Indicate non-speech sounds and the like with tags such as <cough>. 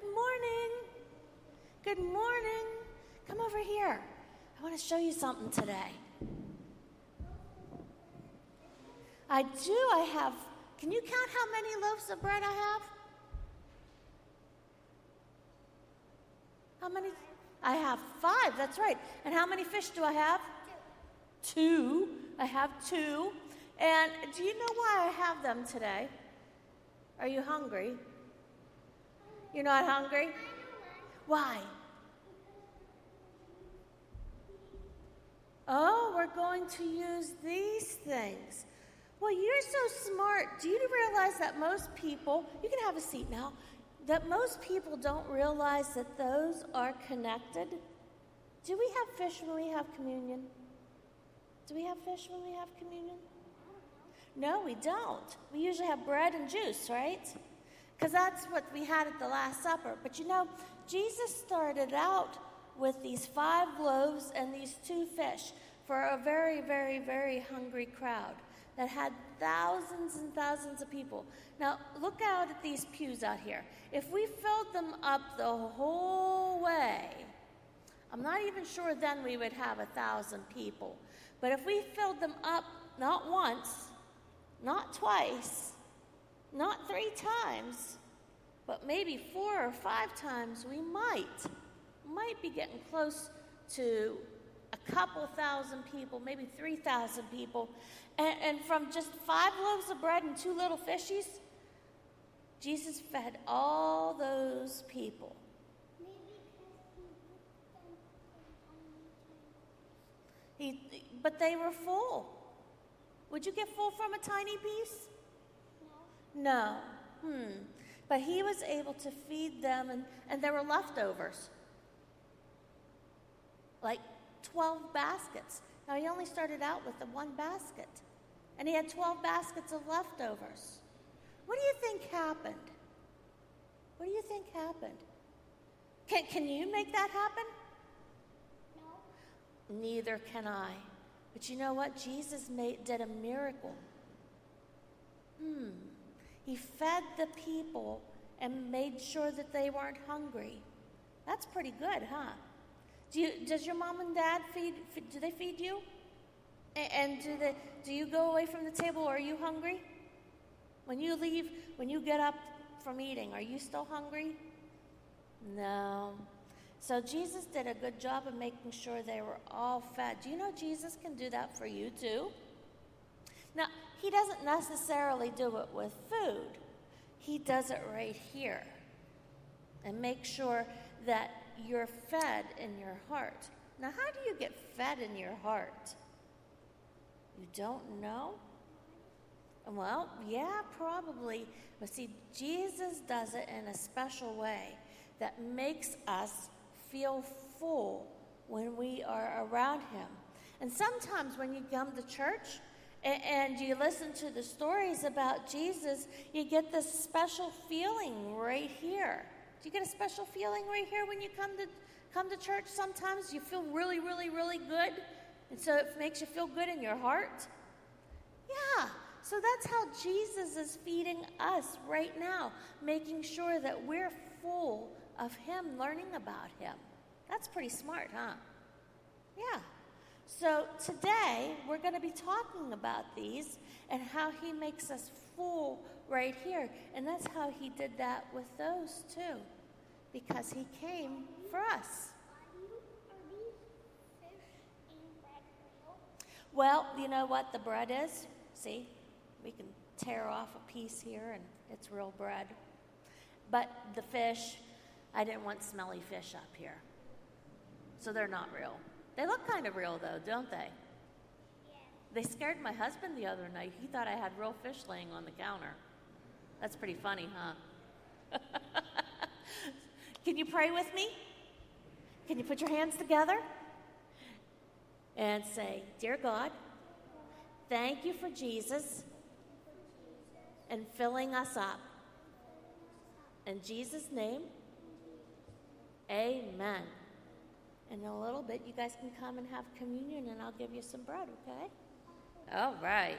Good morning. Good morning. Come over here. I want to show you something today. I do. I have. Can you count how many loaves of bread I have? How many? I have five. That's right. And how many fish do I have? Two. I have two. And do you know why I have them today? Are you hungry? You're not hungry? Why? Oh, we're going to use these things. Well, you're so smart. Do you realize that most people, you can have a seat now, that most people don't realize that those are connected? Do we have fish when we have communion? Do we have fish when we have communion? No, we don't. We usually have bread and juice, right? Because that's what we had at the Last Supper. But you know, Jesus started out with these five loaves and these two fish for a very, very, very hungry crowd that had thousands and thousands of people. Now, look out at these pews out here. If we filled them up the whole way, I'm not even sure then we would have a thousand people. But if we filled them up not once, not twice, not three times, but maybe four or five times, we might, might be getting close to a couple thousand people, maybe 3,000 people. And, and from just five loaves of bread and two little fishies, Jesus fed all those people. He, but they were full. Would you get full from a tiny piece? No. Hmm. But he was able to feed them, and, and there were leftovers. Like 12 baskets. Now, he only started out with the one basket, and he had 12 baskets of leftovers. What do you think happened? What do you think happened? Can, can you make that happen? No. Neither can I. But you know what? Jesus made, did a miracle. Hmm. He fed the people and made sure that they weren't hungry. That's pretty good, huh? Do you, does your mom and dad feed, do they feed you? And do, they, do you go away from the table or are you hungry? When you leave, when you get up from eating, are you still hungry? No. So Jesus did a good job of making sure they were all fed. Do you know Jesus can do that for you too? Now, he doesn't necessarily do it with food. He does it right here. And make sure that you're fed in your heart. Now, how do you get fed in your heart? You don't know? Well, yeah, probably. But see, Jesus does it in a special way that makes us feel full when we are around Him. And sometimes when you come to church and, and you listen to the stories about Jesus, you get this special feeling right here. Do you get a special feeling right here when you come to come to church? Sometimes you feel really, really, really good, and so it makes you feel good in your heart. Yeah. So that's how Jesus is feeding us right now, making sure that we're full of Him, learning about Him. That's pretty smart, huh? Yeah. So today we're going to be talking about these and how He makes us full right here. And that's how He did that with those too, because He came for us. Well, you know what the bread is? See, we can tear off a piece here and it's real bread. But the fish, I didn't want smelly fish up here. So they're not real. They look kind of real though, don't they? Yeah. They scared my husband the other night. He thought I had real fish laying on the counter. That's pretty funny, huh? <laughs> Can you pray with me? Can you put your hands together and say, Dear God, thank you for Jesus and filling us up. In Jesus' name, amen. In a little bit, you guys can come and have communion, and I'll give you some bread, okay? All right.